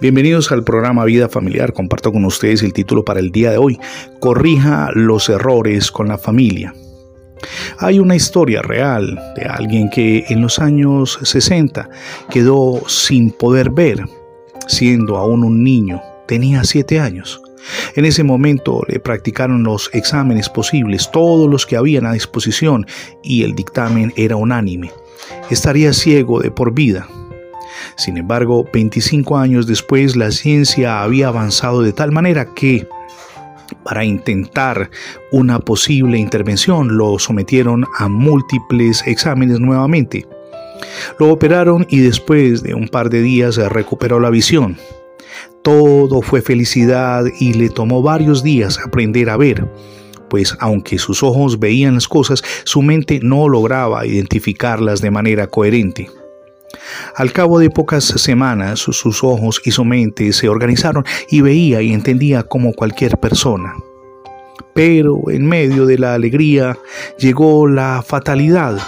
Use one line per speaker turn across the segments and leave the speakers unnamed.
Bienvenidos al programa Vida Familiar. Comparto con ustedes el título para el día de hoy. Corrija los errores con la familia. Hay una historia real de alguien que en los años 60 quedó sin poder ver, siendo aún un niño. Tenía siete años. En ese momento le practicaron los exámenes posibles, todos los que habían a disposición, y el dictamen era unánime. Estaría ciego de por vida. Sin embargo, 25 años después la ciencia había avanzado de tal manera que para intentar una posible intervención lo sometieron a múltiples exámenes nuevamente. Lo operaron y después de un par de días recuperó la visión. Todo fue felicidad y le tomó varios días aprender a ver, pues aunque sus ojos veían las cosas, su mente no lograba identificarlas de manera coherente. Al cabo de pocas semanas, sus ojos y su mente se organizaron y veía y entendía como cualquier persona. Pero en medio de la alegría llegó la fatalidad.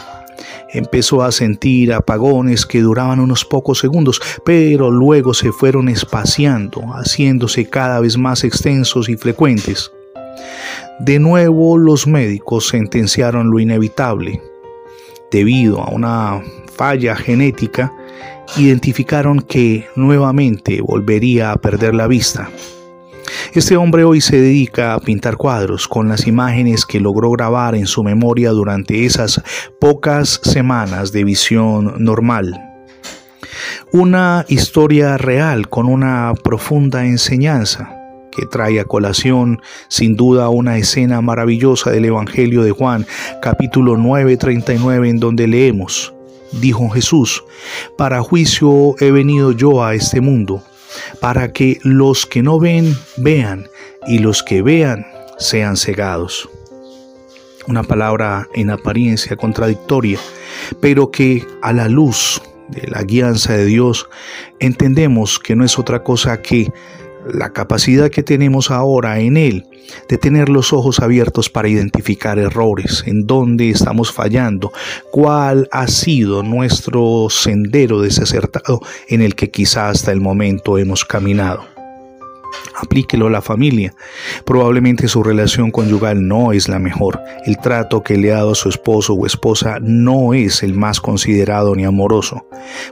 Empezó a sentir apagones que duraban unos pocos segundos, pero luego se fueron espaciando, haciéndose cada vez más extensos y frecuentes. De nuevo los médicos sentenciaron lo inevitable. Debido a una falla genética, identificaron que nuevamente volvería a perder la vista. Este hombre hoy se dedica a pintar cuadros con las imágenes que logró grabar en su memoria durante esas pocas semanas de visión normal. Una historia real con una profunda enseñanza que trae a colación sin duda una escena maravillosa del Evangelio de Juan, capítulo 9:39, en donde leemos, dijo Jesús, para juicio he venido yo a este mundo, para que los que no ven vean y los que vean sean cegados. Una palabra en apariencia contradictoria, pero que a la luz de la guianza de Dios entendemos que no es otra cosa que la capacidad que tenemos ahora en Él de tener los ojos abiertos para identificar errores, en dónde estamos fallando, cuál ha sido nuestro sendero desacertado en el que quizá hasta el momento hemos caminado aplíquelo a la familia. Probablemente su relación conyugal no es la mejor. El trato que le ha dado su esposo o esposa no es el más considerado ni amoroso.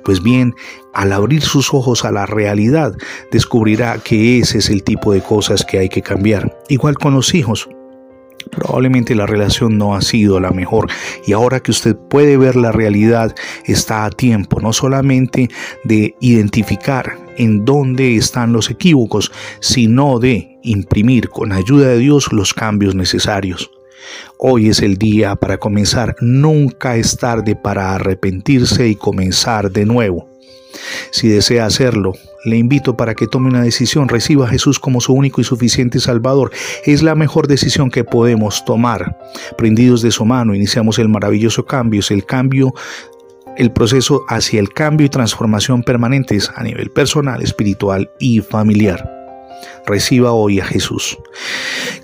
Pues bien, al abrir sus ojos a la realidad, descubrirá que ese es el tipo de cosas que hay que cambiar. Igual con los hijos. Probablemente la relación no ha sido la mejor y ahora que usted puede ver la realidad está a tiempo no solamente de identificar en dónde están los equívocos, sino de imprimir con ayuda de Dios los cambios necesarios. Hoy es el día para comenzar, nunca es tarde para arrepentirse y comenzar de nuevo. Si desea hacerlo, le invito para que tome una decisión, reciba a Jesús como su único y suficiente Salvador. Es la mejor decisión que podemos tomar. Prendidos de su mano, iniciamos el maravilloso cambio, es el cambio el proceso hacia el cambio y transformación permanentes a nivel personal, espiritual y familiar. Reciba hoy a Jesús.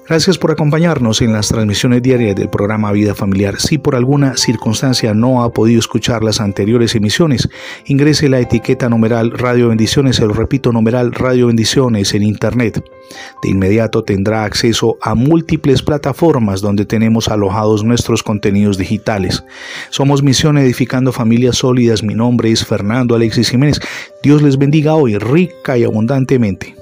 Gracias por acompañarnos en las transmisiones diarias del programa Vida Familiar. Si por alguna circunstancia no ha podido escuchar las anteriores emisiones, ingrese la etiqueta numeral Radio Bendiciones, se lo repito, numeral Radio Bendiciones en Internet. De inmediato tendrá acceso a múltiples plataformas donde tenemos alojados nuestros contenidos digitales. Somos Misión Edificando Familias Sólidas. Mi nombre es Fernando Alexis Jiménez. Dios les bendiga hoy rica y abundantemente.